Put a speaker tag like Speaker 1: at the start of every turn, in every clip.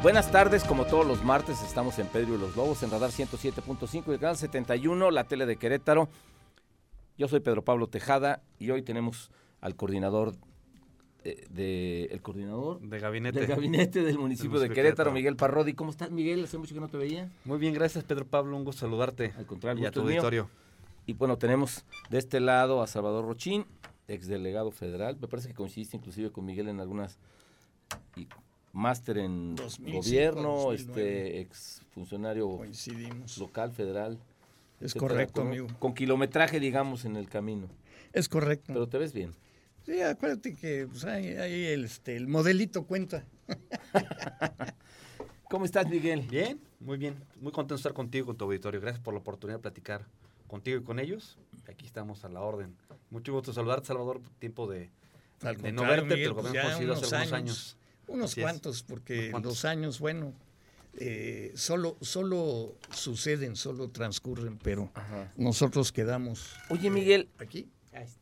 Speaker 1: Buenas tardes, como todos los martes estamos en Pedro y los Lobos, en Radar 107.5 y el canal 71, la tele de Querétaro. Yo soy Pedro Pablo Tejada y hoy tenemos al coordinador eh, de, el coordinador
Speaker 2: de gabinete
Speaker 1: del gabinete del municipio, de, Querétaro, Miguel Parrodi. ¿Cómo estás, Miguel? Hace mucho que no te veía.
Speaker 2: Muy bien, gracias, Pedro Pablo. Un gusto saludarte.
Speaker 1: Al contrario,
Speaker 2: y a tu auditorio.
Speaker 1: Y bueno, tenemos de este lado a Salvador Rochín, exdelegado federal. Me parece que coincidiste inclusive con Miguel en algunas máster en gobierno, este ex funcionario local, federal.
Speaker 3: Es correcto,
Speaker 1: con,
Speaker 3: amigo.
Speaker 1: Con kilometraje, digamos, en el camino.
Speaker 3: Es correcto.
Speaker 1: Pero te ves bien.
Speaker 3: Sí, acuérdate que pues, ahí, el, este, el modelito cuenta.
Speaker 1: ¿Cómo estás, Miguel?
Speaker 2: Bien, muy bien. Muy contento de estar contigo, con tu auditorio. Gracias por la oportunidad de platicar contigo y con ellos. Aquí estamos a la orden. Mucho gusto saludarte, Salvador. Tiempo de, de no verte, pero pues
Speaker 3: ya hace unos años. Unos cuantos, porque los años, bueno, eh, solo, solo suceden, solo transcurren, pero nosotros quedamos.
Speaker 1: Oye, Miguel.
Speaker 3: Aquí.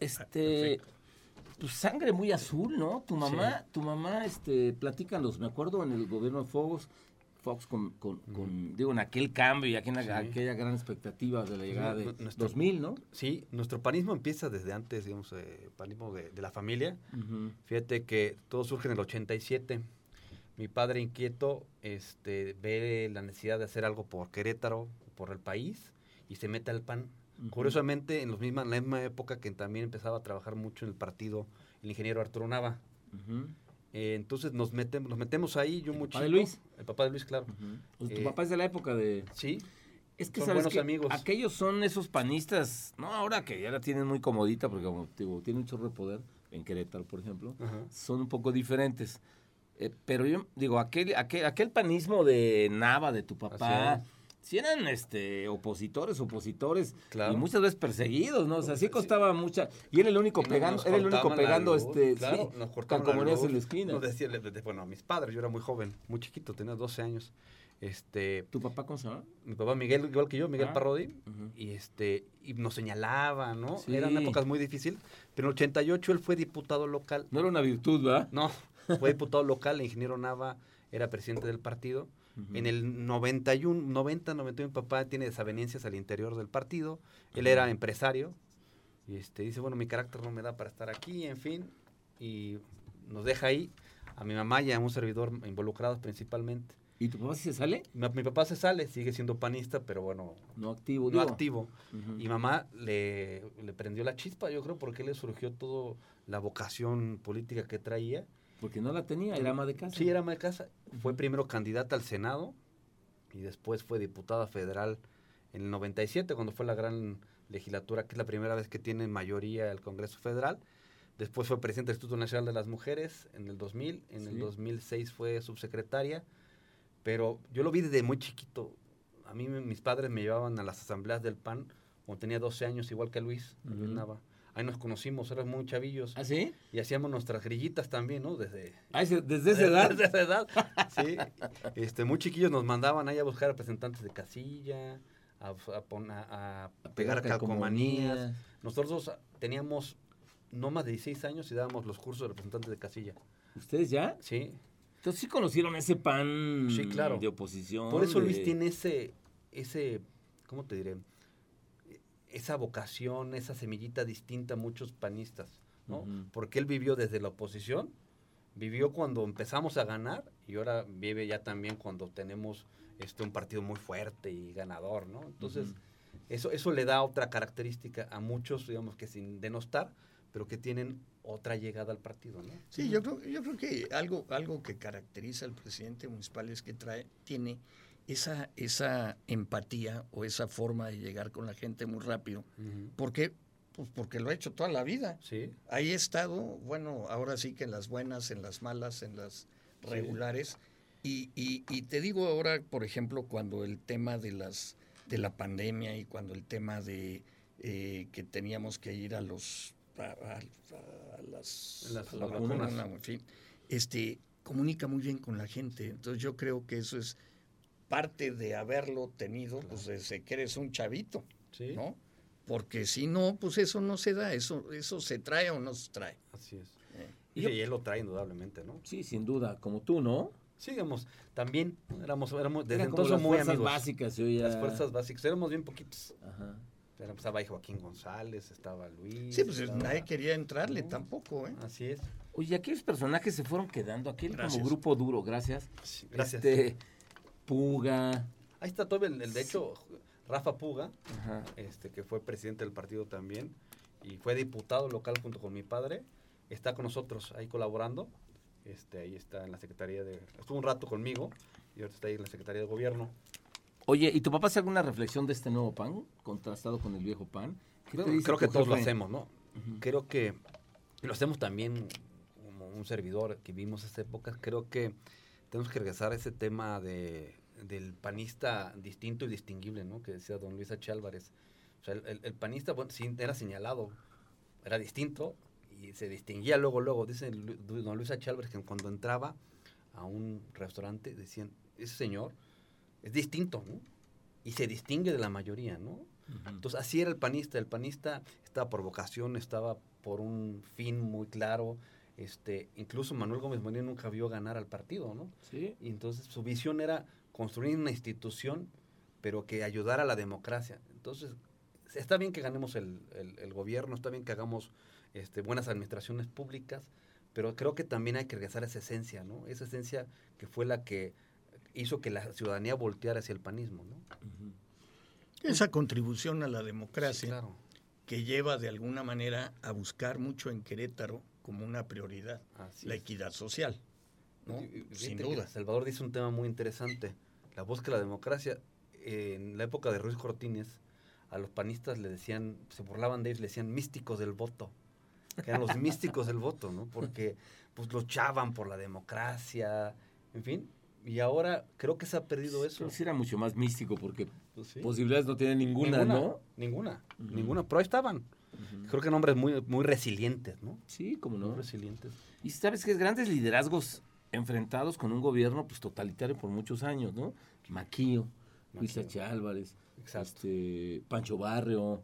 Speaker 1: Este. Tu sangre muy azul, ¿no? Tu mamá, tu mamá, este, platícanos, me acuerdo en el gobierno de Fogos, Fox con, con, digo, en aquel cambio y aquella, aquella gran expectativa de la llegada de nuestro, 2000, ¿no?
Speaker 2: Sí, nuestro panismo empieza desde antes, digamos, eh, panismo de, la familia. Fíjate que todo surge en el 87. Mi padre inquieto este, ve la necesidad de hacer algo por Querétaro, por el país, y se mete al PAN. Curiosamente, en, los misma, en la misma época que también empezaba a trabajar mucho en el partido el ingeniero Arturo Nava. Eh, entonces nos metemos, nos metemos ahí, yo mucho.
Speaker 1: ¿El papá de Luis?
Speaker 2: El papá de Luis, claro.
Speaker 1: Pues tu eh, papá es de la época de...
Speaker 2: Sí.
Speaker 1: Es que son buenos amigos. aquellos son esos panistas, no ahora que ya la tienen muy comodita, porque como digo, tienen un chorro de poder, en Querétaro, por ejemplo, son un poco diferentes. Eh, pero yo digo, aquel, aquel, aquel panismo de Nava, de tu papá, si eran este opositores, opositores y muchas veces perseguidos, ¿no? O sea, sí costaba mucha y era el único pegando, era el único pegando este,
Speaker 2: claro, nos
Speaker 1: cortaban en la esquina.
Speaker 2: Nos decía, bueno, a mis padres, yo era muy joven, muy chiquito, tenía 12 años. Este,
Speaker 1: ¿Tu papá cómo se llama?
Speaker 2: Mi papá Miguel, igual que yo, Miguel ah, Parrodi, y este y nos señalaba, ¿no? Eran épocas muy difíciles, pero en el 88 él fue diputado local.
Speaker 1: No era una virtud, ¿verdad?
Speaker 2: No, fue diputado local, el ingeniero Nava era presidente del partido en el 91, 90, 91, mi papá tiene desavenencias al interior del partido. Él era empresario. Y este, dice, bueno, mi carácter no me da para estar aquí, en fin. Y nos deja ahí a mi mamá y a un servidor involucrados principalmente.
Speaker 1: ¿Y tu papá se sale?
Speaker 2: Mi, papá se sale, sigue siendo panista, pero bueno.
Speaker 1: No activo,
Speaker 2: No activo. Y mamá le, le, prendió la chispa, yo creo, porque le surgió toda la vocación política que traía.
Speaker 1: Porque no la tenía, era ama de casa.
Speaker 2: Sí, era ama de casa. Fue primero candidata al Senado y después fue diputada federal en el 97, cuando fue la gran legislatura, que es la primera vez que tiene mayoría el Congreso Federal. Después fue presidente del Instituto Nacional de las Mujeres en el 2000, en el 2006 fue subsecretaria, pero yo lo vi desde muy chiquito. A mí mis padres me llevaban a las asambleas del PAN cuando tenía 12 años, igual que Luis, Luis Nava ahí nos conocimos, éramos muy chavillos.
Speaker 1: ¿Ah, sí?
Speaker 2: Y hacíamos nuestras grillitas también, ¿no? Desde,
Speaker 1: ah, desde esa edad.
Speaker 2: Desde esa edad, sí. Este, muy chiquillos nos mandaban ahí a buscar representantes de casilla, a, a, pegar calcomanías. Nosotros teníamos no más de 16 años y dábamos los cursos de representantes de casilla.
Speaker 1: ¿Ustedes ya?
Speaker 2: Sí.
Speaker 1: Entonces sí conocieron ese pan
Speaker 2: sí, claro.
Speaker 1: de oposición.
Speaker 2: Por eso Luis tiene ese, ese, ¿cómo te diré? Esa vocación, esa semillita distinta a muchos panistas, ¿no? Porque él vivió desde la oposición, vivió cuando empezamos a ganar y ahora vive ya también cuando tenemos este un partido muy fuerte y ganador, ¿no? Entonces, eso, eso le da otra característica a muchos, digamos que sin denostar, pero que tienen otra llegada al partido, ¿no?
Speaker 3: Sí, yo creo, yo creo que algo, algo que caracteriza al presidente municipal es que trae, tiene esa, esa empatía o esa forma de llegar con la gente muy rápido. ¿Por qué? Pues porque lo ha hecho toda la vida.
Speaker 2: Sí.
Speaker 3: Ahí he estado, bueno, ahora sí que en las buenas, en las malas, en las regulares. Y, y, te digo ahora, por ejemplo, cuando el tema de las de la pandemia y cuando el tema de eh, que teníamos que ir a los a, las,
Speaker 2: vacunas,
Speaker 3: en fin, este comunica muy bien con la gente. Entonces yo creo que eso es parte de haberlo tenido, pues desde que eres un chavito, ¿no? Porque si no, pues eso no se da, eso, eso se trae o no se trae.
Speaker 2: Así es. Eh. Y, él lo trae indudablemente, ¿no?
Speaker 1: Sí, sin duda, como tú, ¿no?
Speaker 2: Sí, digamos, también éramos, éramos desde entonces muy amigos.
Speaker 1: básicas,
Speaker 2: Las fuerzas básicas, éramos bien poquitos. Ajá. Estaba ahí Joaquín González, estaba Luis.
Speaker 3: Sí, pues nadie quería entrarle tampoco, ¿eh?
Speaker 2: Así es.
Speaker 1: Oye, aquellos personajes se fueron quedando, aquel como grupo duro, gracias.
Speaker 2: gracias.
Speaker 1: Este, Puga.
Speaker 2: Ahí está todo el, de hecho, Rafa Puga, este que fue presidente del partido también y fue diputado local junto con mi padre, está con nosotros ahí colaborando. Este, ahí está en la Secretaría de... Estuvo un rato conmigo y ahorita está ahí en la Secretaría de Gobierno.
Speaker 1: Oye, ¿y tu papá hace alguna reflexión de este nuevo PAN, contrastado con el viejo PAN?
Speaker 2: creo que todos lo hacemos, ¿no? Creo que lo hacemos también como un servidor que vimos esta época. Creo que tenemos que regresar a ese tema de, del panista distinto y distinguible, ¿no? Que decía don Luis H. Álvarez. O sea, el, panista, bueno, sí, era señalado, era distinto y se distinguía luego, luego. Dice don Luis H. Álvarez que cuando entraba a un restaurante decían, ese señor es distinto, ¿no? Y se distingue de la mayoría, ¿no? Entonces, así era el panista. El panista estaba por vocación, estaba por un fin muy claro. Este, incluso Manuel Gómez Molina nunca vio ganar al partido, ¿no?
Speaker 1: Sí.
Speaker 2: Y entonces su visión era construir una institución, pero que ayudara a la democracia. Entonces, está bien que ganemos el, gobierno, está bien que hagamos este, buenas administraciones públicas, pero creo que también hay que regresar a esa esencia, ¿no? Esa esencia que fue la que hizo que la ciudadanía volteara hacia el panismo. ¿no?
Speaker 3: Esa contribución a la democracia que lleva de alguna manera a buscar mucho en Querétaro como una prioridad, la equidad social. ¿no? Sin duda.
Speaker 2: Salvador dice un tema muy interesante. La búsqueda de la democracia, en la época de Ruiz Cortines, a los panistas le decían, se burlaban de ellos, le decían místicos del voto. Que eran los místicos del voto, ¿no? Porque pues luchaban por la democracia, en fin, y ahora creo que se ha perdido eso.
Speaker 1: sí era mucho más místico porque pues posibilidades no tienen ninguna, ¿no?
Speaker 2: Ninguna, ninguna, pero ahí estaban. Creo que nombres muy, muy resilientes, ¿no?
Speaker 1: Sí, como no.
Speaker 2: resilientes.
Speaker 1: Y sabes que es grandes liderazgos enfrentados con un gobierno pues totalitario por muchos años, ¿no? Maquillo, Luis H. Álvarez, este, Pancho Barrio.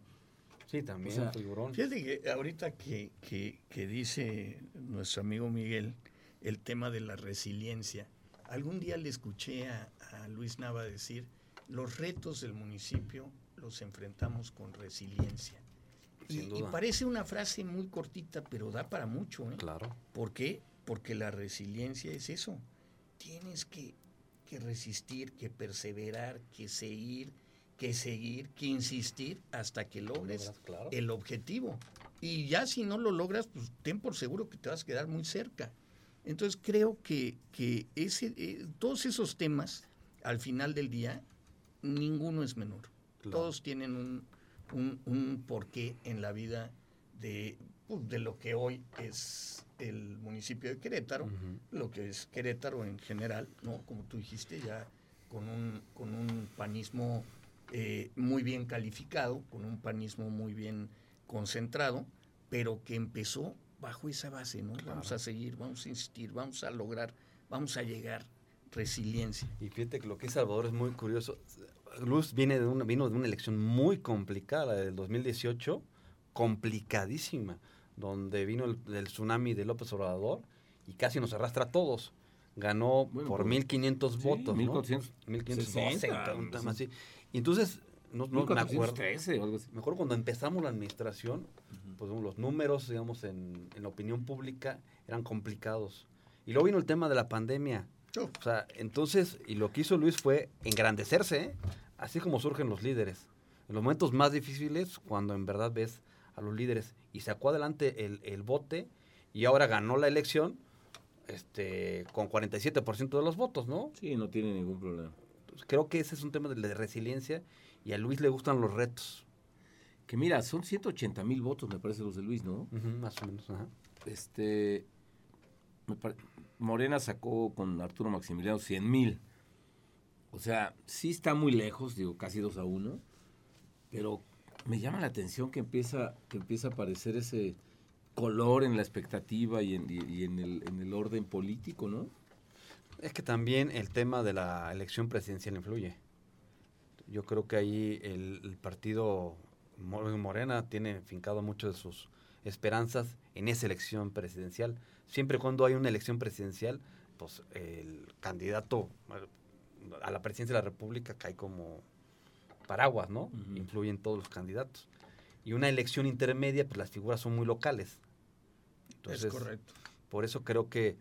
Speaker 2: Sí, también,
Speaker 3: Fíjate que ahorita que, que, que dice nuestro amigo Miguel el tema de la resiliencia, Algún día le escuché a, Luis Nava decir, los retos del municipio los enfrentamos con resiliencia. Y, parece una frase muy cortita, pero da para mucho. ¿eh?
Speaker 2: Claro.
Speaker 3: ¿Por qué? Porque la resiliencia es eso. Tienes que, resistir, que perseverar, que seguir, que seguir, que insistir hasta que logres el objetivo. Y ya si no lo logras, pues ten por seguro que te vas a quedar muy cerca. Entonces creo que, ese, eh, todos esos temas, al final del día, ninguno es menor. Todos tienen un, un, porqué en la vida de, pues, de lo que hoy es el municipio de Querétaro, lo que es Querétaro en general, ¿no? Como tú dijiste, ya con un, con un panismo eh, muy bien calificado, con un panismo muy bien concentrado, pero que empezó bajo esa base, ¿no? Vamos a seguir, vamos a insistir, vamos a lograr, vamos a llegar. Resiliencia.
Speaker 2: Y fíjate que lo que es Salvador es muy curioso. Luz viene de una, vino de una elección muy complicada, del 2018, complicadísima, donde vino el, tsunami de López Obrador y casi nos arrastra a todos. Ganó por 1.500 votos, ¿no? 1.560, así. Y entonces, no, no me acuerdo. Mejor cuando empezamos la administración, pues los números, digamos, en, la opinión pública eran complicados. Y luego vino el tema de la pandemia. O sea, entonces, y lo que hizo Luis fue engrandecerse, ¿eh? así como surgen los líderes. En los momentos más difíciles, cuando en verdad ves a los líderes y sacó adelante el, el bote y ahora ganó la elección este con 47% de los votos, ¿no?
Speaker 1: Sí, no tiene ningún problema.
Speaker 2: creo que ese es un tema de resiliencia y a Luis le gustan los retos.
Speaker 1: Que mira, son 180 mil votos, me parece, los de Luis, ¿no?
Speaker 2: más o menos,
Speaker 1: Este, Morena sacó con Arturo Maximiliano 100 mil. O sea, sí está muy lejos, digo, casi 2 a 1, pero me llama la atención que empieza, que empieza a aparecer ese color en la expectativa y en, el, en el orden político, ¿no?
Speaker 2: Es que también el tema de la elección presidencial influye. Yo creo que ahí el partido Morena tiene fincado mucho de sus esperanzas en esa elección presidencial. Siempre cuando hay una elección presidencial, pues el candidato a la presidencia de la República cae como paraguas, ¿no? Influyen todos los candidatos. Y una elección intermedia, pues las figuras son muy locales.
Speaker 3: Entonces, es correcto.
Speaker 2: Por eso creo que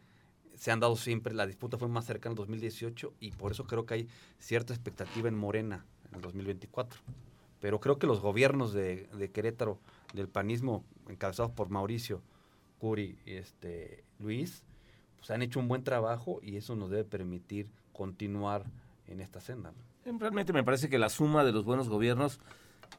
Speaker 2: se han dado siempre, la disputa fue más cercana en 2018 y por eso creo que hay cierta expectativa en Morena en el 2024. Pero creo que los gobiernos de, Querétaro, del panismo, encabezados por Mauricio, Curi y este, Luis, pues han hecho un buen trabajo y eso nos debe permitir continuar en esta senda.
Speaker 1: Realmente me parece que la suma de los buenos gobiernos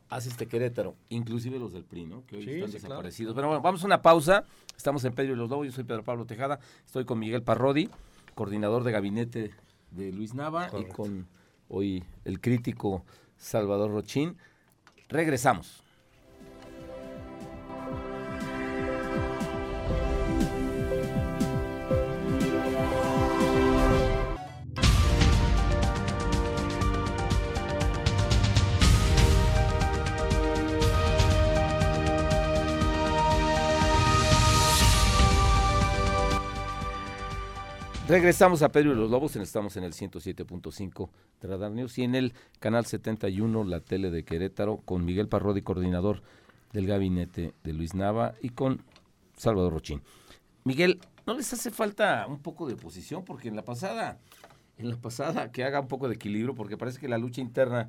Speaker 1: hace este Querétaro, inclusive los del PRI, ¿no? Que hoy están desaparecidos. Pero bueno, vamos a una pausa. Estamos en Pedro y los Lobos. Yo soy Pedro Pablo Tejada. Estoy con Miguel Parrodi, coordinador de gabinete de Luis Nava, y con hoy el crítico Salvador Rochín. Regresamos. Regresamos a Pedro y los Lobos, estamos en el 107.5 de Radar News y en el canal 71, la tele de Querétaro, con Miguel Parrodi, coordinador del gabinete de Luis Nava, y con Salvador Rochín. Miguel, ¿no les hace falta un poco de oposición? Porque en la pasada, en la pasada, que haga un poco de equilibrio, porque parece que la lucha interna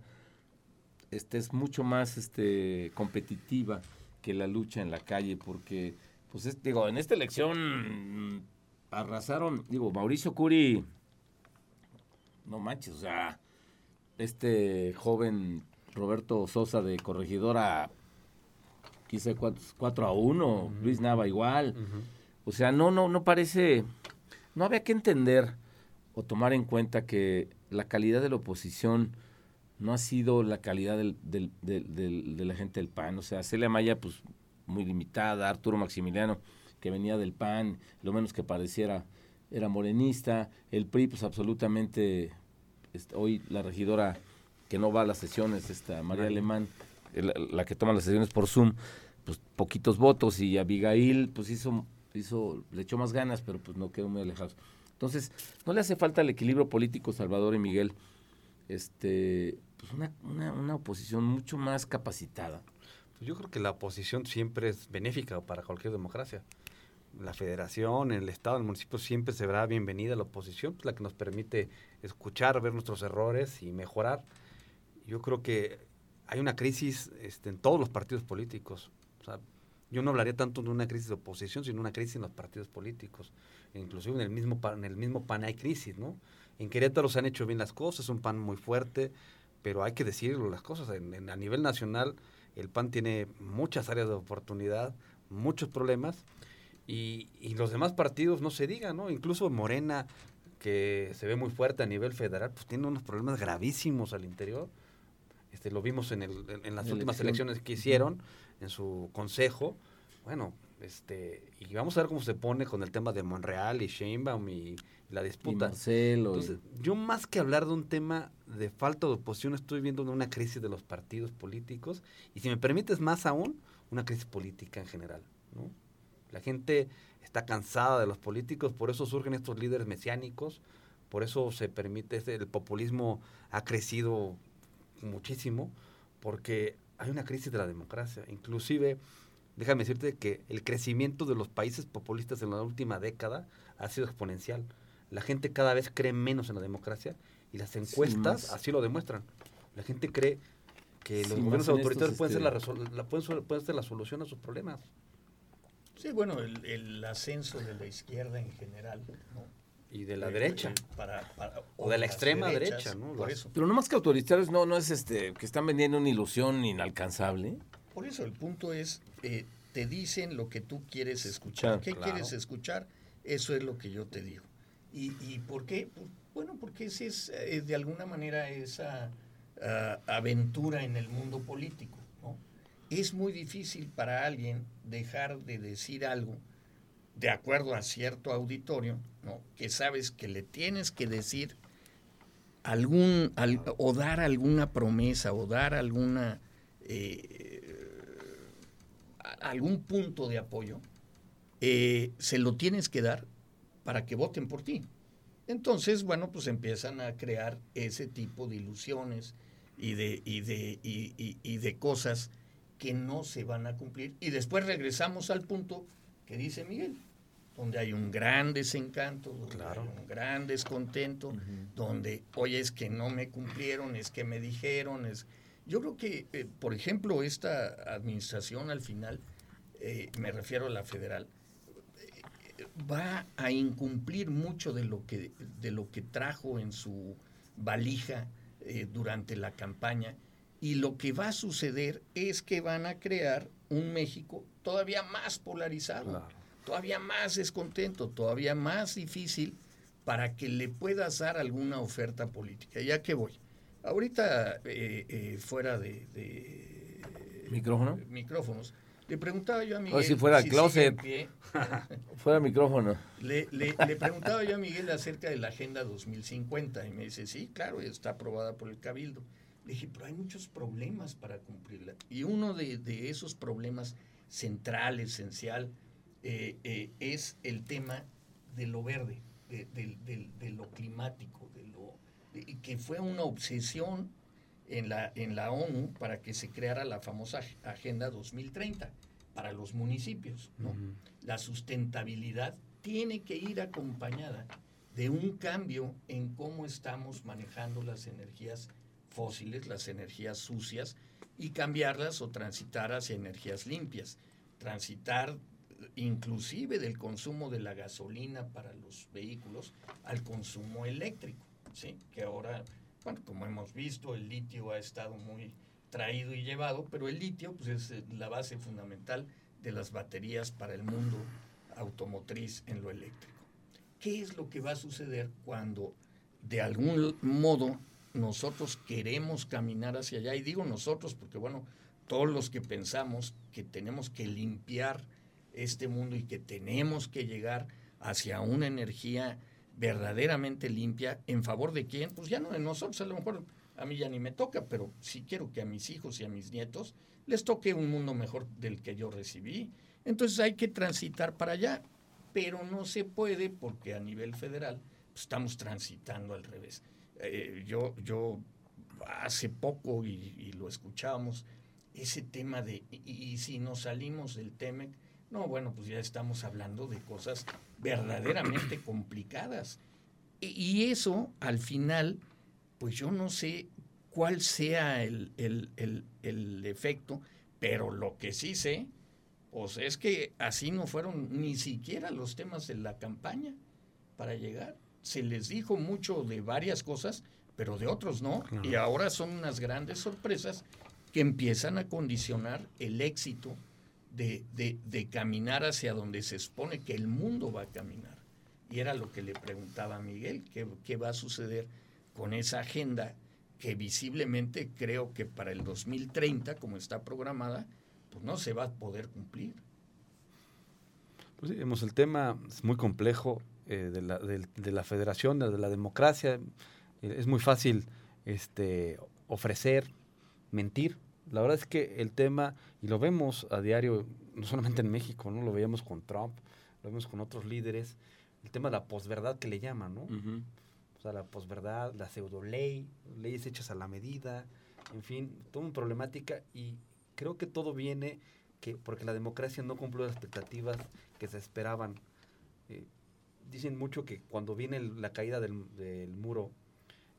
Speaker 1: este, es mucho más este, competitiva que la lucha en la calle, porque, pues, digo, en esta elección arrasaron, digo, Mauricio Curi, no manches, o sea, este joven Roberto Sosa de Corregidora, quise 4, a 1, Luis Nava igual. O sea, no, no, no parece, no había que entender o tomar en cuenta que la calidad de la oposición no ha sido la calidad del, del, de la gente del PAN. O sea, Celia Maya, pues muy limitada, Arturo Maximiliano que venía del PAN, lo menos que pareciera era morenista, el PRI pues absolutamente, este, hoy la regidora que no va a las sesiones, esta María Alemán, la, que toma las sesiones por Zoom, pues poquitos votos. Y Abigail pues hizo, hizo, le echó más ganas, pero pues no quedó muy alejado. Entonces, no le hace falta el equilibrio político Salvador y Miguel, este, pues una, una, una oposición mucho más capacitada.
Speaker 2: Pues yo creo que la oposición siempre es benéfica para cualquier democracia la federación, el estado, el municipio siempre se verá bienvenida la oposición, pues, la que nos permite escuchar, ver nuestros errores y mejorar. Yo creo que hay una crisis este, en todos los partidos políticos. yo no hablaría tanto de una crisis de oposición, sino una crisis en los partidos políticos. Inclusive en el mismo PAN, en el mismo PAN hay crisis, ¿no? En Querétaro se han hecho bien las cosas, es un PAN muy fuerte, pero hay que decirlo las cosas. a nivel nacional, el PAN tiene muchas áreas de oportunidad, muchos problemas y, y, los demás partidos no se digan, ¿no? Incluso Morena, que se ve muy fuerte a nivel federal, pues tiene unos problemas gravísimos al interior. Este, lo vimos en, el, en las últimas elecciones que hicieron, en su consejo. Bueno, este, y vamos a ver cómo se pone con el tema de Monreal y Sheinbaum y, la disputa. Entonces, yo más que hablar de un tema de falta de oposición, estoy viendo una crisis de los partidos políticos y si me permites más aún, una crisis política en general, ¿no? La gente está cansada de los políticos, por eso surgen estos líderes mesiánicos, por eso se permite, este, el populismo ha crecido muchísimo, porque hay una crisis de la democracia. Inclusive, déjame decirte que el crecimiento de los países populistas en la última década ha sido exponencial. La gente cada vez cree menos en la democracia y las encuestas así lo demuestran. La gente cree que los gobiernos autoritarios pueden, ser la, pueden, pueden ser la solución a sus problemas.
Speaker 3: Sí, bueno, el, ascenso de la izquierda en general, ¿no?
Speaker 2: Y de la eh, derecha. Eh, o, de la extrema derecha, ¿no?
Speaker 1: Por eso. Pero no más que autoritarios, no, no es este que están vendiendo una ilusión inalcanzable.
Speaker 3: Por eso, el punto es, eh, te dicen lo que tú quieres escuchar. ¿Qué quieres escuchar? Eso es lo que yo te digo. ¿Y, y por qué? Bueno, porque ese es de alguna manera esa ah, aventura en el mundo político es muy difícil para alguien dejar de decir algo de acuerdo a cierto auditorio, ¿no? que sabes que le tienes que decir algún o dar alguna promesa o dar alguna eh, algún punto de apoyo, eh, se lo tienes que dar para que voten por ti. Entonces, bueno, pues empiezan a crear ese tipo de ilusiones y de, y de, y, de cosas que no se van a cumplir. Y después regresamos al punto que dice Miguel, donde hay un gran desencanto, donde hay un gran descontento, donde, oye, es que no me cumplieron, es que me dijeron, es... Yo creo que, eh, por ejemplo, esta administración al final, eh, me refiero a la federal, eh, va a incumplir mucho de lo que, de lo que trajo en su valija durante la campaña y lo que va a suceder es que van a crear un México todavía más polarizado todavía más descontento, todavía más difícil para que le puedas dar alguna oferta política. Ya que voy. Ahorita, eh, eh, fuera de,
Speaker 1: ¿Micrófono?
Speaker 3: micrófonos, le preguntaba yo a Miguel.
Speaker 1: O si fuera closet. fuera micrófono.
Speaker 3: Le, le, preguntaba yo a Miguel acerca de la Agenda 2050 y me dice, sí, claro, está aprobada por el Cabildo. Le dije, pero hay muchos problemas para cumplirla. Y uno de, de esos problemas central, esencial, eh, eh, es el tema de lo verde, de, lo climático, de lo, que fue una obsesión en la, en la ONU para que se creara la famosa Agenda 2030 para los municipios. La sustentabilidad tiene que ir acompañada de un cambio en cómo estamos manejando las energías fósiles, las energías sucias, y cambiarlas o transitar hacia energías limpias. Transitar inclusive del consumo de la gasolina para los vehículos al consumo eléctrico, ¿sí? que ahora, bueno, como hemos visto, el litio ha estado muy traído y llevado, pero el litio pues, es eh, la base fundamental de las baterías para el mundo automotriz en lo eléctrico. ¿Qué es lo que va a suceder cuando de algún modo nosotros queremos caminar hacia allá? Y digo nosotros porque, bueno, todos los que pensamos que tenemos que limpiar este mundo y que tenemos que llegar hacia una energía verdaderamente limpia, ¿en favor de quién? Pues ya no de nosotros, a lo mejor a mí ya ni me toca, pero sí quiero que a mis hijos y a mis nietos les toque un mundo mejor del que yo recibí. Entonces hay que transitar para allá, pero no se puede porque a nivel federal pues, estamos transitando al revés. Eh, yo, yo hace poco, y, lo escuchábamos, ese tema de, y, si nos salimos del TEMEC, no, bueno, pues ya estamos hablando de cosas verdaderamente complicadas. Y eso, al final, pues yo no sé cuál sea el, efecto, pero lo que sí sé, pues es que así no fueron ni siquiera los temas de la campaña para llegar. Se les dijo mucho de varias cosas, pero de otros no. Y ahora son unas grandes sorpresas que empiezan a condicionar el éxito de, caminar hacia donde se expone que el mundo va a caminar. Y era lo que le preguntaba a Miguel, ¿qué, qué va a suceder con esa agenda que visiblemente creo que para el 2030, como está programada, pues no se va a poder cumplir.
Speaker 2: Pues el tema es muy complejo eh, de, la, de, la, federación, de la democracia. Es muy fácil este, ofrecer, mentir, la verdad es que el tema, y lo vemos a diario, no solamente en México, ¿no? Lo veíamos con Trump, lo vemos con otros líderes, el tema de la posverdad que le llaman, ¿no? O sea, la posverdad, la pseudo ley, leyes hechas a la medida, en fin, toda una problemática y creo que todo viene que porque la democracia no cumplió las expectativas que se esperaban. Eh, dicen mucho que cuando viene la caída del, del muro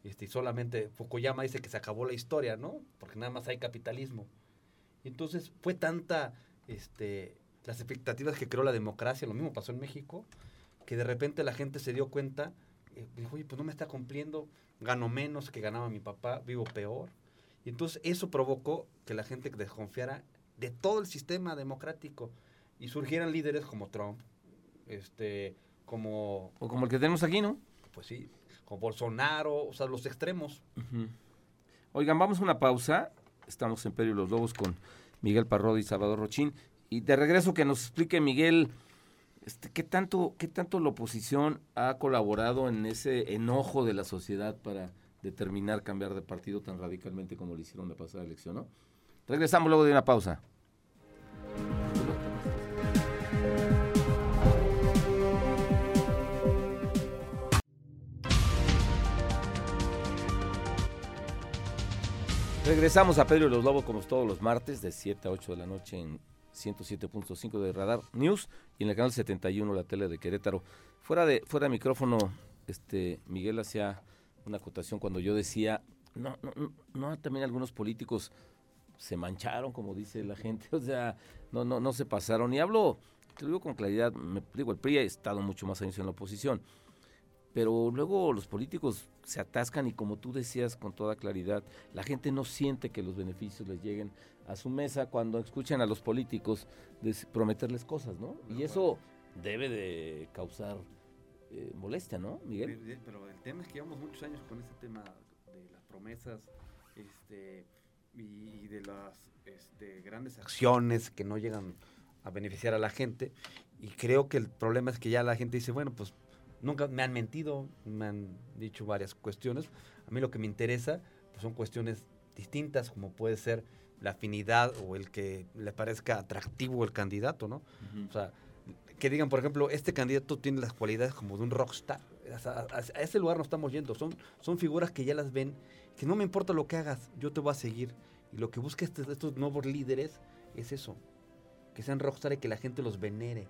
Speaker 2: este, solamente Fukuyama dice que se acabó la historia, ¿no? Porque nada más hay capitalismo. entonces fue tanta este, las expectativas que creó la democracia, lo mismo pasó en México, que de repente la gente se dio cuenta, eh, dijo, oye, pues no me está cumpliendo, gano menos que ganaba mi papá, vivo peor. Y entonces eso provocó que la gente desconfiara de todo el sistema democrático y surgieran líderes como Trump, este, como...
Speaker 1: O como el que tenemos aquí, ¿no?
Speaker 2: Pues sí, como Bolsonaro, o sea, los extremos.
Speaker 1: Oigan, vamos a una pausa. Estamos en Perio Los Lobos con Miguel Parrodi y Salvador Rochín. Y de regreso que nos explique Miguel, este, ¿qué, tanto, ¿qué tanto la oposición ha colaborado en ese enojo de la sociedad para determinar cambiar de partido tan radicalmente como lo hicieron la pasada elección? ¿no? Regresamos luego de una pausa. Regresamos a Pedro y los Lobos como todos los martes de 7 a 8 de la noche en 107.5 de Radar News y en el canal 71 la tele de Querétaro. Fuera de fuera de micrófono, este Miguel hacía una acotación cuando yo decía, no no no, también algunos políticos se mancharon, como dice la gente, o sea, no no no se pasaron y hablo te lo digo con claridad, me digo, el PRI ha estado mucho más años en la oposición pero luego los políticos se atascan y como tú decías con toda claridad, la gente no siente que los beneficios les lleguen a su mesa cuando escuchan a los políticos prometerles cosas, ¿no? Y eso debe de causar eh, molestia, ¿no, Miguel?
Speaker 2: Pero el tema es que llevamos muchos años con este tema de las promesas este, y de las este, grandes acciones que no llegan a beneficiar a la gente. Y creo que el problema es que ya la gente dice, bueno, pues Nunca me han mentido, me han dicho varias cuestiones. A mí lo que me interesa pues, son cuestiones distintas, como puede ser la afinidad o el que le parezca atractivo el candidato, ¿no? O sea, que digan, por ejemplo, este candidato tiene las cualidades como de un rockstar. A, ese lugar nos estamos yendo. Son, son figuras que ya las ven, que no me importa lo que hagas, yo te voy a seguir. Y lo que busca este, estos nuevos líderes es eso, que sean rockstar y que la gente los venere.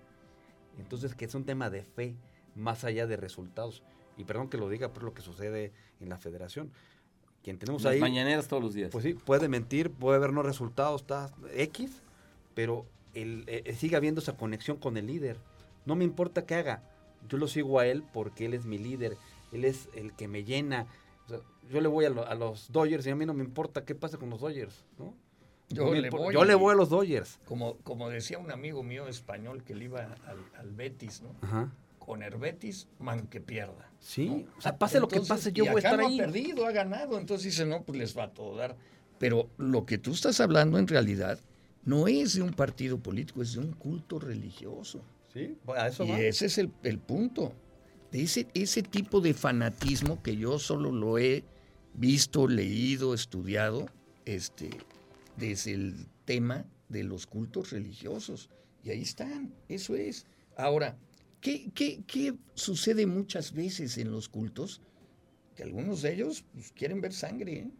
Speaker 2: Entonces, que es un tema de fe más allá de resultados. Y perdón que lo diga, pero lo que sucede en la federación. Quien tenemos Las ahí.
Speaker 1: mañaneras todos los días.
Speaker 2: Pues sí, puede mentir, puede haber no resultados, está X, pero el, eh, eh, sigue habiendo esa conexión con el líder. No me importa qué haga, yo lo sigo a él porque él es mi líder, él es el que me llena. yo le voy a, los Dodgers y a mí no me importa qué pasa con los Dodgers, ¿no? Yo, le voy, yo le voy, a los Dodgers.
Speaker 3: Como, como decía un amigo mío español que le iba al, al Betis, ¿no? Ajá con Herbetis, man que pierda.
Speaker 2: Sí, o sea, pase lo que pase, yo voy a estar ahí.
Speaker 3: ha perdido, ha ganado, entonces dice, no, pues les va a todo dar. Pero lo que tú estás hablando en realidad no es de un partido político, es de un culto religioso.
Speaker 2: Sí, a eso
Speaker 3: y ese es el, punto. De ese, ese tipo de fanatismo que yo solo lo he visto, leído, estudiado, este, desde el tema de los cultos religiosos. Y ahí están, eso es. Ahora, ¿Qué, sucede muchas veces en los cultos? Que algunos de ellos pues, quieren ver sangre. ¿eh?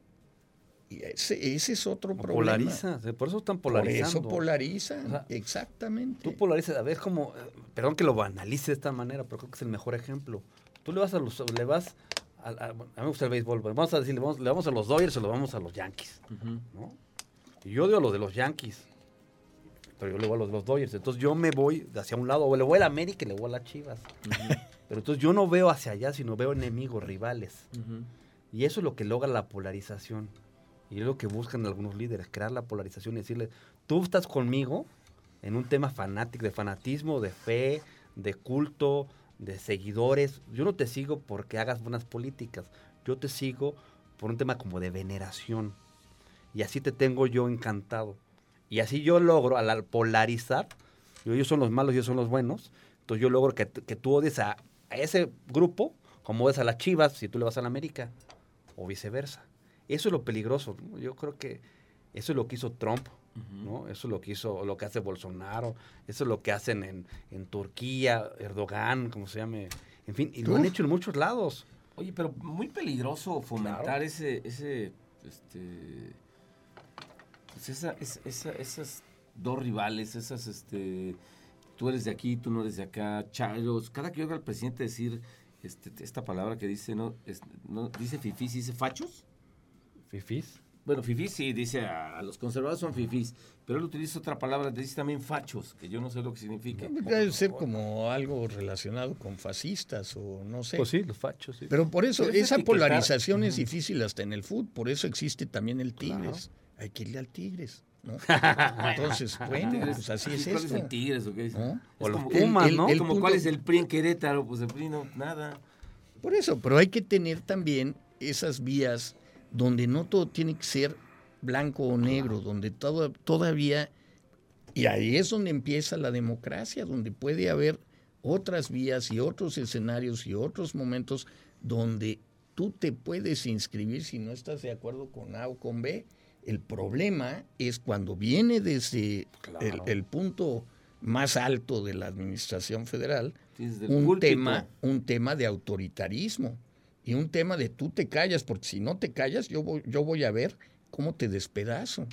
Speaker 3: Y ese, es otro problema.
Speaker 2: Polariza, por eso están polarizando.
Speaker 3: Por eso polariza, exactamente.
Speaker 2: Tú polarizas, a ver, como, eh, perdón que lo banalice de esta manera, pero creo que es el mejor ejemplo. Tú le vas a los, le vas, a, a, mí me gusta el béisbol, vamos a decir, le vamos, a los Dodgers o le vamos a los Yankees, ¿no? Y yo odio a los de los Yankees pero yo le voy a los, los Dodgers. Entonces yo me voy hacia un lado, o le voy a la América y le voy a las Chivas. pero entonces yo no veo hacia allá, sino veo enemigos, rivales. Y eso es lo que logra la polarización. Y es lo que buscan algunos líderes, crear la polarización y decirle, tú estás conmigo en un tema fanático, de fanatismo, de fe, de culto, de seguidores. Yo no te sigo porque hagas buenas políticas. Yo te sigo por un tema como de veneración. Y así te tengo yo encantado. Y así yo logro, al polarizar, ellos son los malos y ellos son los buenos, entonces yo logro que, tú odies a, ese grupo como odias a las Chivas si tú le vas a la América, o viceversa. Eso es lo peligroso. Yo creo que eso es lo que hizo Trump, ¿no? Eso es lo que hizo, lo que hace Bolsonaro, eso es lo que hacen en, en Turquía, Erdogan, como se llame. En fin, y lo han hecho en muchos lados.
Speaker 1: Oye, pero muy peligroso fomentar ese, ese, este, pues esa, esa, esas dos rivales, esas, este, tú eres de aquí, tú no eres de acá, chalos, cada que oiga al presidente decir este, esta palabra que dice, ¿no? ¿no? ¿Dice fifís dice fachos?
Speaker 2: ¿Fifís?
Speaker 1: Bueno, fifís sí, dice a, los conservadores son fifís, pero él utiliza otra palabra, dice también fachos, que yo no sé lo que significa.
Speaker 3: Debe ser como algo relacionado con fascistas o no sé.
Speaker 2: Pues sí, los fachos, sí.
Speaker 3: Pero por eso, esa polarización es difícil hasta en el fútbol, por eso existe también el Tigres hay que irle al Tigres. ¿no? Entonces, bueno, pues así es
Speaker 1: ¿Cuál
Speaker 3: es
Speaker 1: el Tigres o qué es? O los Pumas, ¿no? como cuál es el PRI en Querétaro, pues el PRI no, nada.
Speaker 3: Por eso, pero hay que tener también esas vías donde no todo tiene que ser blanco o negro, donde todo, todavía, y ahí es donde empieza la democracia, donde puede haber otras vías y otros escenarios y otros momentos donde tú te puedes inscribir si no estás de acuerdo con A o con B el problema es cuando viene desde el, punto más alto de la administración federal un tema, un tema de autoritarismo y un tema de tú te callas, porque si no te callas yo voy, yo voy a ver cómo te despedazo.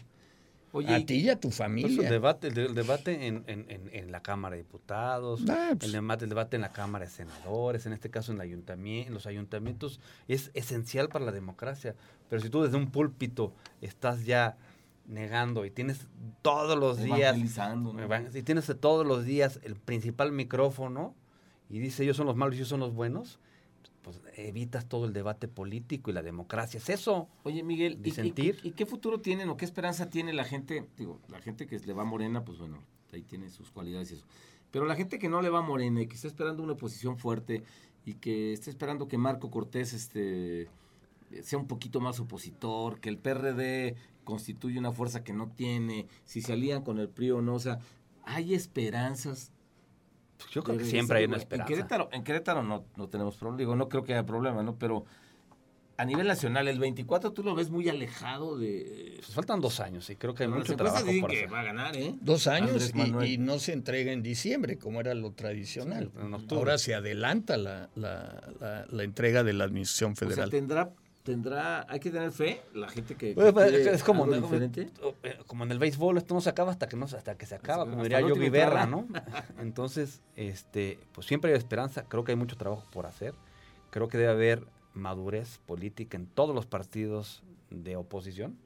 Speaker 3: Oye, a ti y a tu familia.
Speaker 2: el debate, el, debate en, en, en, la Cámara de Diputados, ah, pues. el, debate, el debate en la Cámara de Senadores, en este caso en, el ayuntamiento, en los ayuntamientos, es esencial para la democracia. Pero si tú desde un púlpito estás ya negando y tienes todos los días y tienes todos los días el principal micrófono y dice ellos son los malos y ellos son los buenos pues evitas todo el debate político y la democracia. Es eso.
Speaker 1: Oye, Miguel, ¿y, qué futuro tienen o qué esperanza tiene la gente? Digo, la gente que le va a Morena, pues bueno, ahí tiene sus cualidades y eso. Pero la gente que no le va a Morena y que está esperando una oposición fuerte y que está esperando que Marco Cortés este, sea un poquito más opositor, que el PRD constituye una fuerza que no tiene, si se alían con el PRI o no, o sea, hay esperanzas
Speaker 2: yo creo que siempre hay una esperanza.
Speaker 1: En Querétaro, no, no tenemos problema, digo, no creo que haya problema, ¿no? Pero a nivel nacional, el 24 tú lo ves muy alejado de...
Speaker 2: Pues faltan dos años y creo que hay mucho trabajo
Speaker 1: por que va a ganar, ¿eh?
Speaker 3: Dos años y, no se entrega en diciembre, como era lo tradicional. Ahora se adelanta la, la, la, entrega de la Administración Federal.
Speaker 1: O sea, tendrá tendrá, hay que tener fe, la gente que,
Speaker 2: pues, es como, diferente. Eh, como en el béisbol, esto no se acaba hasta que no hasta que se acaba, como diría yo Berra, ¿no? Entonces, este, pues siempre hay esperanza, creo que hay mucho trabajo por hacer. Creo que debe haber madurez política en todos los partidos de oposición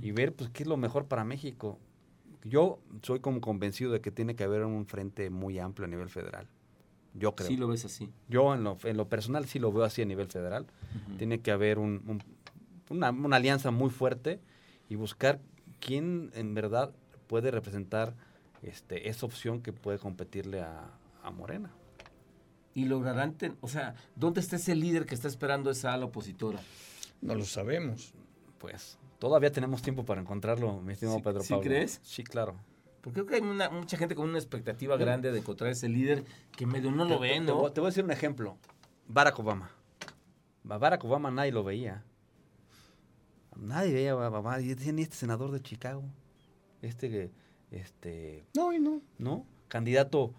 Speaker 2: y ver pues qué es lo mejor para México. Yo soy como convencido de que tiene que haber un frente muy amplio a nivel federal. Yo creo.
Speaker 1: Sí lo ves así.
Speaker 2: Yo en lo, en lo personal sí lo veo así a nivel federal. Tiene que haber un, una, una, alianza muy fuerte y buscar quién en verdad puede representar este, esa opción que puede competirle a, a Morena.
Speaker 1: Y lograrán, o sea, ¿dónde está ese líder que está esperando esa ala opositora?
Speaker 3: No lo sabemos.
Speaker 2: Pues todavía tenemos tiempo para encontrarlo, mi estimado Pedro Pablo.
Speaker 1: ¿Sí crees?
Speaker 2: Sí, claro.
Speaker 1: Porque creo que hay mucha gente con una expectativa grande de encontrar ese líder que medio no lo ve, ¿no?
Speaker 2: Te, voy a decir un ejemplo. Barack Obama. Barack Obama nadie lo veía. Nadie veía a Obama. Y decían, este senador de Chicago? Este, este...
Speaker 3: No, y no.
Speaker 2: ¿No? Candidato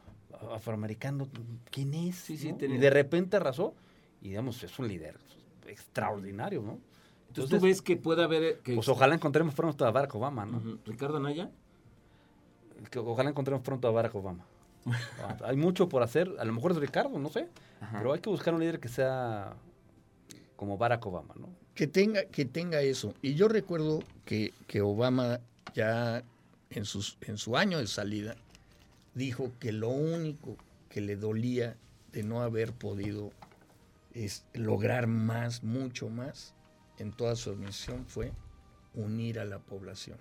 Speaker 2: afroamericano. ¿Quién es? Sí, sí, Y de repente arrasó. Y digamos, es un líder extraordinario, ¿no?
Speaker 1: Entonces, tú ves que puede haber... Que
Speaker 2: pues ojalá encontremos pronto a Barack Obama, ¿no?
Speaker 1: ¿Ricardo Anaya?
Speaker 2: Que ojalá encontremos pronto a Barack Obama. hay mucho por hacer, a lo mejor es Ricardo, no sé, pero hay que buscar un líder que sea como Barack Obama, ¿no?
Speaker 3: Que tenga, que tenga eso. Y yo recuerdo que, que Obama ya en, sus, en su año de salida dijo que lo único que le dolía de no haber podido es lograr más, mucho más en toda su admisión fue unir a la población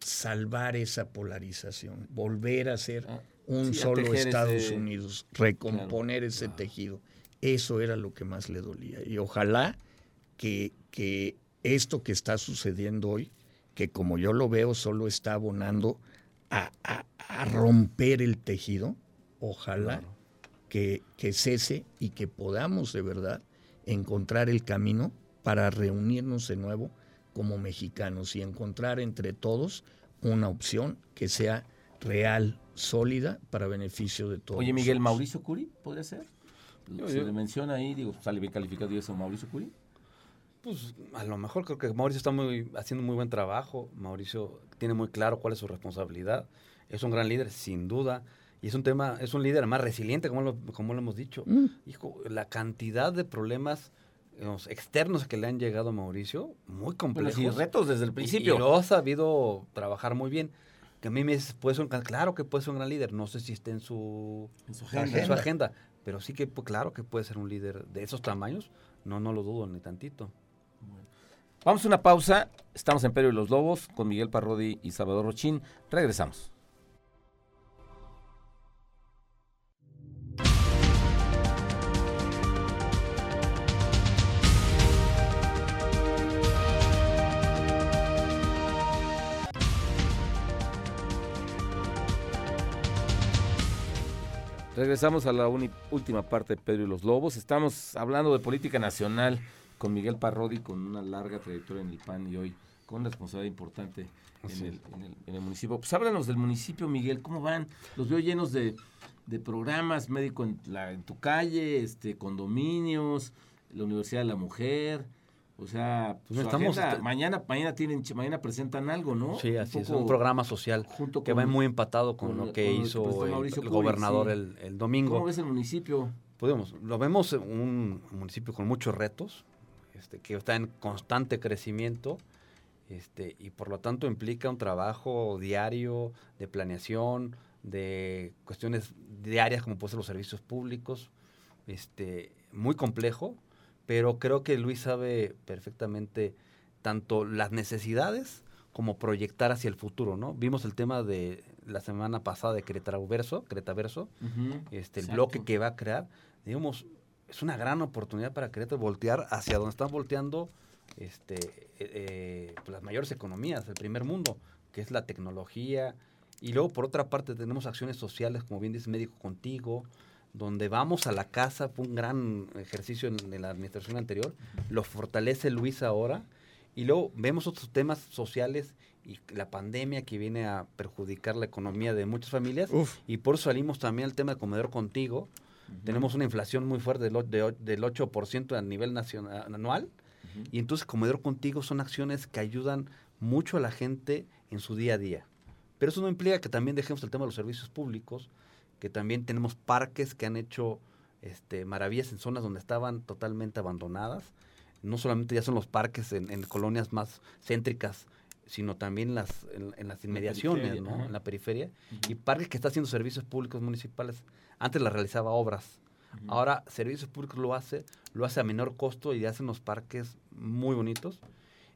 Speaker 3: salvar esa polarización, volver a ser ah, un solo Estados Unidos, recomponer ese tejido. Eso era lo que más le dolía. Y ojalá que, que esto que está sucediendo hoy, que como yo lo veo, solo está abonando a, romper el tejido, ojalá que, que cese y que podamos de verdad encontrar el camino para reunirnos de nuevo como mexicanos y encontrar entre todos una opción que sea real, sólida, para beneficio de todos.
Speaker 1: Oye, Miguel, ¿Mauricio Curi podría ser? Se le menciona ahí, digo, sale bien calificado y eso, Mauricio Curi.
Speaker 2: Pues a lo mejor creo que Mauricio está muy, haciendo muy buen trabajo. Mauricio tiene muy claro cuál es su responsabilidad. Es un gran líder, sin duda. Y es un tema, es un líder más resiliente, como lo, como lo hemos dicho. Mm. Hijo, la cantidad de problemas los externos que le han llegado a Mauricio, muy complejos.
Speaker 1: y retos desde el principio.
Speaker 2: Y, lo ha sabido trabajar muy bien. Que a mí me dice, puede ser claro que puede ser un gran líder. No sé si esté en su, agenda. pero sí que pues, claro que puede ser un líder de esos tamaños. No, no lo dudo ni tantito.
Speaker 1: Vamos a una pausa. Estamos en Perio y los Lobos con Miguel Parrodi y Salvador Rochín. Regresamos. Regresamos a la última parte de Pedro y los Lobos. Estamos hablando de política nacional con Miguel Parrodi, con una larga trayectoria en el PAN y hoy con una responsabilidad importante en el, municipio. Pues háblanos del municipio, Miguel, ¿cómo van? Los veo llenos de, programas, médico en, la, en tu calle, este, condominios, la Universidad de la Mujer. O sea, pues estamos mañana mañana tienen mañana presentan algo, ¿no?
Speaker 2: Sí, así es, un programa social que va muy empatado con, lo que hizo el, gobernador el, domingo.
Speaker 1: ¿Cómo ves el municipio?
Speaker 2: Podemos, lo vemos un municipio con muchos retos, este, que está en constante crecimiento, este, y por lo tanto implica un trabajo diario de planeación, de cuestiones diarias como pueden ser los servicios públicos, este, muy complejo, pero creo que Luis sabe perfectamente tanto las necesidades como proyectar hacia el futuro, ¿no? Vimos el tema de la semana pasada de Querétaro Verso, Cretaverso, este, el bloque que va a crear, digamos, es una gran oportunidad para Querétaro voltear hacia donde están volteando este, eh, eh, las mayores economías del primer mundo, que es la tecnología. Y luego, por otra parte, tenemos acciones sociales, como bien dice Médico Contigo, donde vamos a la casa, fue un gran ejercicio en, la administración anterior, lo fortalece Luis ahora, y luego vemos otros temas sociales y la pandemia que viene a perjudicar la economía de muchas familias, y por eso salimos también al tema de comedor contigo, tenemos una inflación muy fuerte del, del 8% a nivel nacional anual, y entonces comedor contigo son acciones que ayudan mucho a la gente en su día a día. Pero eso no implica que también dejemos el tema de los servicios públicos, que también tenemos parques que han hecho este, maravillas en zonas donde estaban totalmente abandonadas. No solamente ya son los parques en, colonias más céntricas, sino también las, en, las inmediaciones, en la periferia. Y parques que está haciendo servicios públicos municipales. Antes la realizaba obras. Ahora servicios públicos lo hace, lo hace a menor costo y hacen los parques muy bonitos.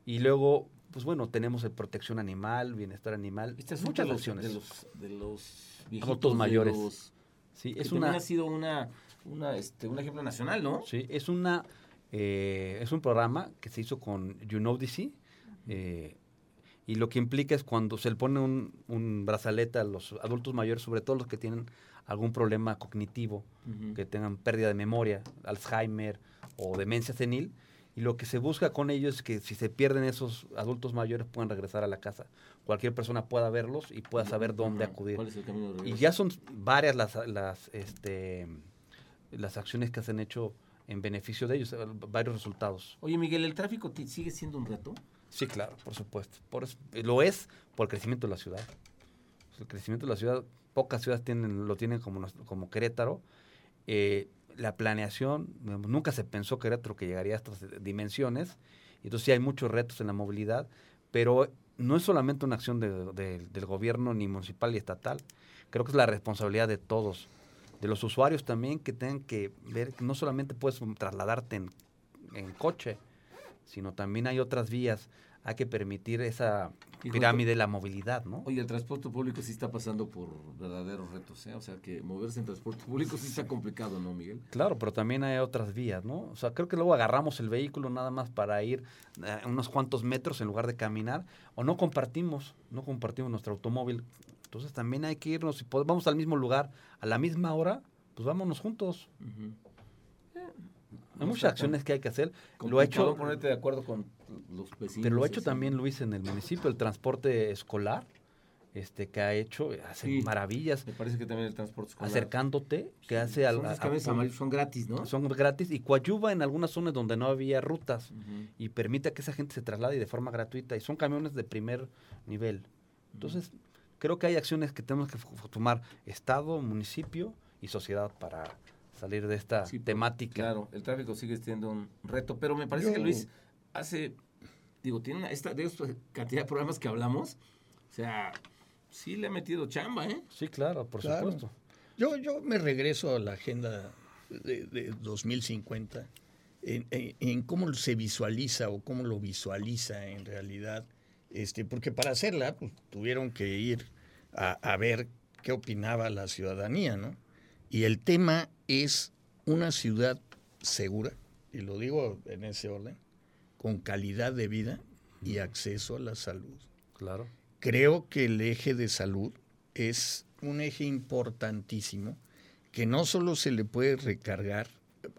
Speaker 2: Y luego, pues bueno, tenemos el protección animal, bienestar animal, muchas opciones.
Speaker 1: De los
Speaker 2: adultos mayores.
Speaker 1: sí, es una, ha sido una, una, este, un ejemplo nacional, ¿no?
Speaker 2: Sí, es una eh, es un programa que se hizo con You Know DC, eh, y lo que implica es cuando se le pone un, un, brazalete a los adultos mayores, sobre todo los que tienen algún problema cognitivo, que tengan pérdida de memoria, Alzheimer o demencia senil, y lo que se busca con ellos es que si se pierden esos adultos mayores puedan regresar a la casa. Cualquier persona pueda verlos y pueda saber dónde acudir. y ya son varias las, las, este, las acciones que se han hecho en beneficio de ellos, eh, varios resultados.
Speaker 1: Oye, Miguel, ¿el tráfico sigue siendo un reto?
Speaker 2: Sí, claro, por supuesto. Por lo es por el crecimiento de la ciudad. El crecimiento de la ciudad, pocas ciudades tienen, lo tienen como, como Querétaro. Eh, la planeación, nunca se pensó Querétaro que llegaría a estas dimensiones, entonces sí hay muchos retos en la movilidad, pero no es solamente una acción del gobierno ni municipal ni estatal, creo que es la responsabilidad de todos, de los usuarios también que tengan que ver que no solamente puedes trasladarte en coche, sino también hay otras vías hay que permitir esa pirámide de la movilidad, ¿no?
Speaker 1: Oye, el transporte público sí está pasando por verdaderos retos, ¿eh? O sea, que moverse en transporte público sí está complicado, ¿no, Miguel?
Speaker 2: Claro, pero también hay otras vías, ¿no? O sea, creo que luego agarramos el vehículo nada más para ir eh, unos cuantos metros en lugar de caminar, o no compartimos, no compartimos nuestro automóvil. Entonces también hay que irnos, si vamos al mismo lugar a la misma hora, pues vámonos juntos. Hay muchas acciones que hay que hacer.
Speaker 1: Lo ha hecho. ponerte de acuerdo con los vecinos.
Speaker 2: Pero lo ha hecho también Luis en el municipio, el transporte escolar, este que ha hecho, hace maravillas.
Speaker 1: Me parece que también el transporte escolar.
Speaker 2: Acercándote, que hace
Speaker 1: son, al, son gratis, ¿no?
Speaker 2: Son gratis y coadyuva en algunas zonas donde no había rutas y permite que esa gente se traslade de forma gratuita y son camiones de primer nivel. Entonces, creo que hay acciones que tenemos que tomar Estado, municipio y sociedad para salir de esta temática.
Speaker 1: Claro, el tráfico sigue siendo un reto, pero me parece que Luis hace, digo, tiene esta, de esta cantidad de programas que hablamos, o sea, sí le ha metido chamba, ¿eh?
Speaker 2: Sí, claro, por supuesto.
Speaker 3: Yo, yo me regreso a la agenda de, 2050 en, en, cómo se visualiza o cómo lo visualiza en realidad, este, porque para hacerla pues, tuvieron que ir a, a ver qué opinaba la ciudadanía, ¿no? Y el tema es una ciudad segura, y lo digo en ese orden, con calidad de vida y acceso a la salud.
Speaker 2: Claro.
Speaker 3: Creo que el eje de salud es un eje importantísimo que no solo se le puede recargar,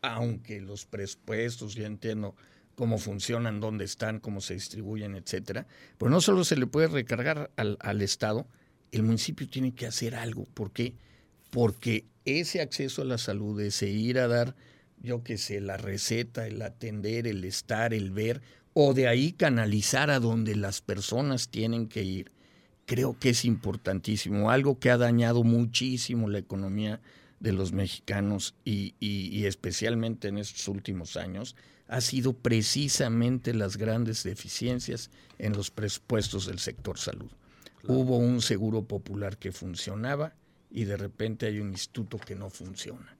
Speaker 3: aunque los presupuestos, ya entiendo cómo funcionan, dónde están, cómo se distribuyen, etcétera, pero no solo se le puede recargar al, al Estado, el municipio tiene que hacer algo. ¿Por qué? Porque ese acceso a la salud, ese ir a dar yo qué sé, la receta, el atender, el estar, el ver, o de ahí canalizar a donde las personas tienen que ir, creo que es importantísimo, algo que ha dañado muchísimo la economía de los mexicanos y, y, especialmente en estos últimos años, ha sido precisamente las grandes deficiencias en los presupuestos del sector salud. Hubo un seguro popular que funcionaba y de repente hay un instituto que no funciona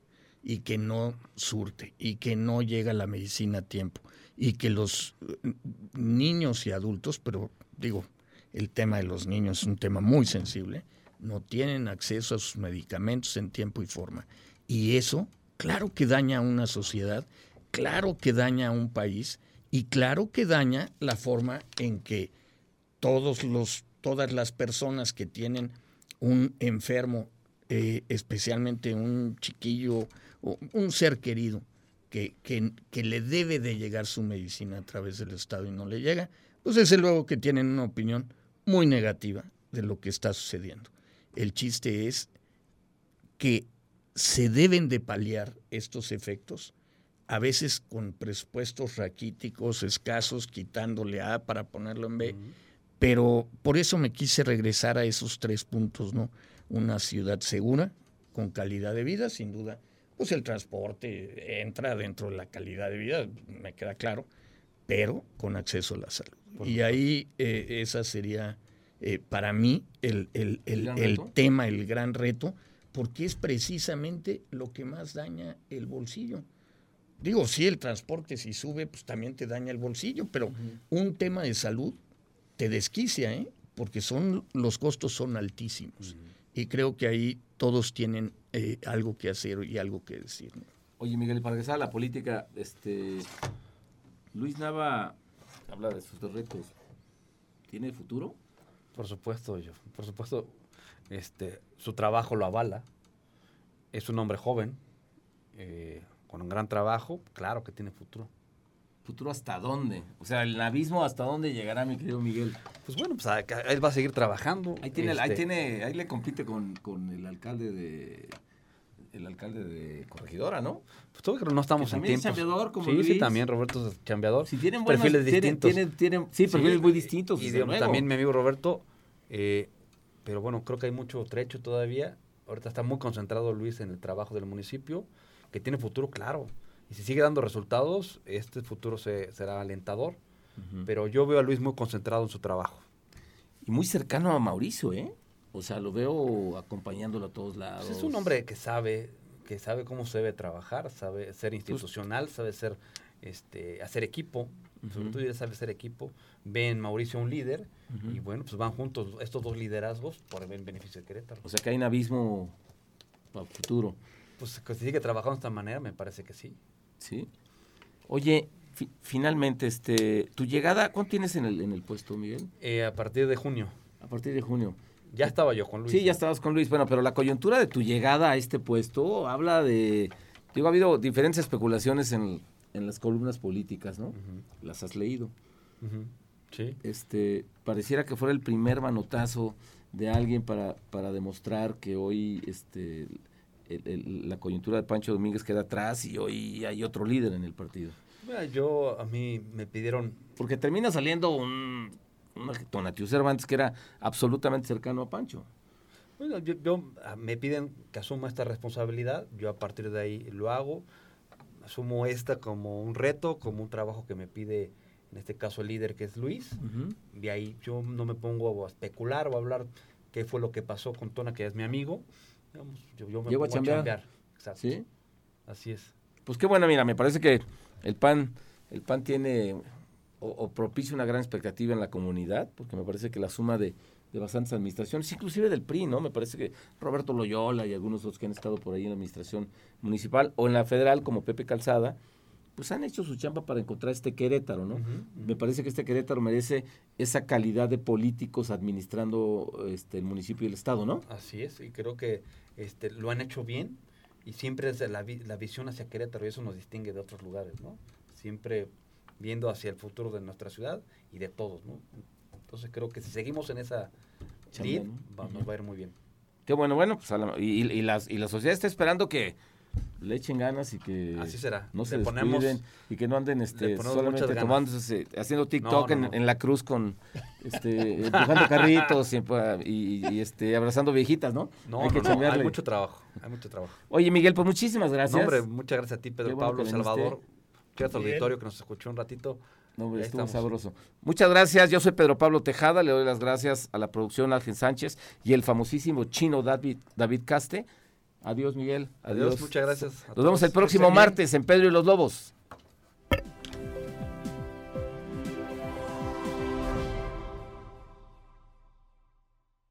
Speaker 3: y que no surte y que no llega la medicina a tiempo y que los eh, niños y adultos, pero digo, el tema de los niños es un tema muy sensible, no tienen acceso a sus medicamentos en tiempo y forma. Y eso, claro que daña a una sociedad, claro que daña a un país y claro que daña la forma en que todos los, todas las personas que tienen un enfermo, eh, especialmente un chiquillo un ser querido, que, que, que, le debe de llegar su medicina a través del Estado y no le llega, pues desde luego que tienen una opinión muy negativa de lo que está sucediendo. El chiste es que se deben de paliar estos efectos, a veces con presupuestos raquíticos, escasos, quitándole A para ponerlo en B, pero por eso me quise regresar a esos tres puntos, ¿no? Una ciudad segura, con calidad de vida, sin duda. Pues el transporte entra dentro de la calidad de vida, me queda claro, pero con acceso a la salud. y ahí eh, esa sería eh, para mí el, el, el, tema, el gran reto, porque es precisamente lo que más daña el bolsillo. Digo, sí, el transporte si sube, pues también te daña el bolsillo, pero un tema de salud te desquicia, ¿eh? porque son, los costos son altísimos. Y creo que ahí todos tienen eh, algo que hacer y algo que decir.
Speaker 1: Oye, Miguel, para regresar a la política, este, Luis Nava habla de sus retos. ¿Tiene futuro?
Speaker 2: Por supuesto, yo, por supuesto, este, su trabajo lo avala. Es un hombre joven, eh, con un gran trabajo, claro que tiene futuro.
Speaker 1: ¿Futuro hasta dónde? O sea, el abismo hasta dónde llegará, mi querido Miguel.
Speaker 2: Pues bueno, pues él va a seguir trabajando.
Speaker 1: Ahí tiene, ahí este tiene, ahí le compite con, con el alcalde de el alcalde de Corregidora, ¿no?
Speaker 2: Pues todo que no estamos en tiempos.
Speaker 1: chambeador como
Speaker 2: Sí, sí, también Roberto es chambeador.
Speaker 1: Si tienen perfiles distintos. sí, perfiles muy distintos.
Speaker 2: Y también mi amigo Roberto, eh, pero bueno, creo que hay mucho trecho todavía. Ahorita está muy concentrado Luis en el trabajo del municipio, que tiene futuro claro. Y si sigue dando resultados, este futuro se, será alentador. Pero yo veo a Luis muy concentrado en su trabajo.
Speaker 1: Y muy cercano a Mauricio, ¿eh? O sea, lo veo acompañándolo a todos lados.
Speaker 2: Pues es un hombre que sabe, que sabe cómo se debe trabajar, sabe ser institucional, sabe ser, este, hacer equipo, sobre todo sabe ser equipo. Ven Mauricio un líder y bueno, pues van juntos estos dos liderazgos por el beneficio de Querétaro.
Speaker 1: O sea que hay un abismo para el futuro.
Speaker 2: Pues que si sigue trabajando de esta manera, me parece que sí.
Speaker 1: Sí. Oye, finalmente, este, tu llegada, ¿cuánto tienes en el, en el puesto, Miguel?
Speaker 2: Eh, a partir de junio.
Speaker 1: A partir de junio.
Speaker 2: Ya estaba yo con Luis.
Speaker 1: Sí, ya estabas con Luis. Bueno, pero la coyuntura de tu llegada a este puesto habla de... Digo, ha habido diferentes especulaciones en, las columnas políticas, ¿no? Las has leído.
Speaker 2: Sí.
Speaker 1: Este, pareciera que fuera el primer manotazo de alguien para, para demostrar que hoy este, la coyuntura de Pancho Domínguez queda atrás y hoy hay otro líder en el partido.
Speaker 2: yo, a mí me pidieron...
Speaker 1: Porque termina saliendo un Tonatiuh Cervantes que era absolutamente cercano a Pancho.
Speaker 2: Bueno, yo, me piden que asuma esta responsabilidad, yo a partir de ahí lo hago, asumo esta como un reto, como un trabajo que me pide, en este caso el líder que es Luis, de ahí yo no me pongo a especular o a hablar qué fue lo que pasó con Tona, que es mi amigo, yo, me
Speaker 1: pongo a chambear.
Speaker 2: Exacto. ¿Sí? Así es.
Speaker 1: Pues qué bueno, mira, me parece que el PAN, el PAN tiene o, propicia una gran expectativa en la comunidad, porque me parece que la suma de, bastantes administraciones, inclusive del PRI, ¿no? Me parece que Roberto Loyola y algunos otros que han estado por ahí en la administración municipal o en la federal, como Pepe Calzada, pues han hecho su chamba para encontrar este Querétaro, ¿no? Me parece que este Querétaro merece esa calidad de políticos administrando este, el municipio y el Estado, ¿no?
Speaker 2: Así es, y creo que este, lo han hecho bien y siempre es la, la visión hacia Querétaro y eso nos distingue de otros lugares, ¿no? Siempre viendo hacia el futuro de nuestra ciudad y de todos, ¿no? Entonces creo que si seguimos en esa lead, nos va a ir muy bien.
Speaker 1: Qué bueno, bueno, pues y, y, y la sociedad está esperando que le echen ganas y que
Speaker 2: Así será.
Speaker 1: no se descuiden y que no anden este, solamente tomándose, haciendo TikTok En, la cruz con este, empujando carritos y, este, abrazando viejitas, ¿no?
Speaker 2: No, hay, que hay mucho trabajo, hay mucho trabajo.
Speaker 1: Oye, Miguel, pues muchísimas gracias.
Speaker 2: hombre, muchas gracias a ti, Pedro Pablo, Salvador. Gracias al auditorio que nos escuchó un ratito.
Speaker 1: No, hombre, estuvo sabroso. Muchas gracias. Yo soy Pedro Pablo Tejada. Le doy las gracias a la producción Ángel Sánchez y el famosísimo chino David, David Caste. Adiós, Miguel.
Speaker 2: Adiós, muchas gracias.
Speaker 1: Nos vemos el próximo martes en Pedro y los Lobos.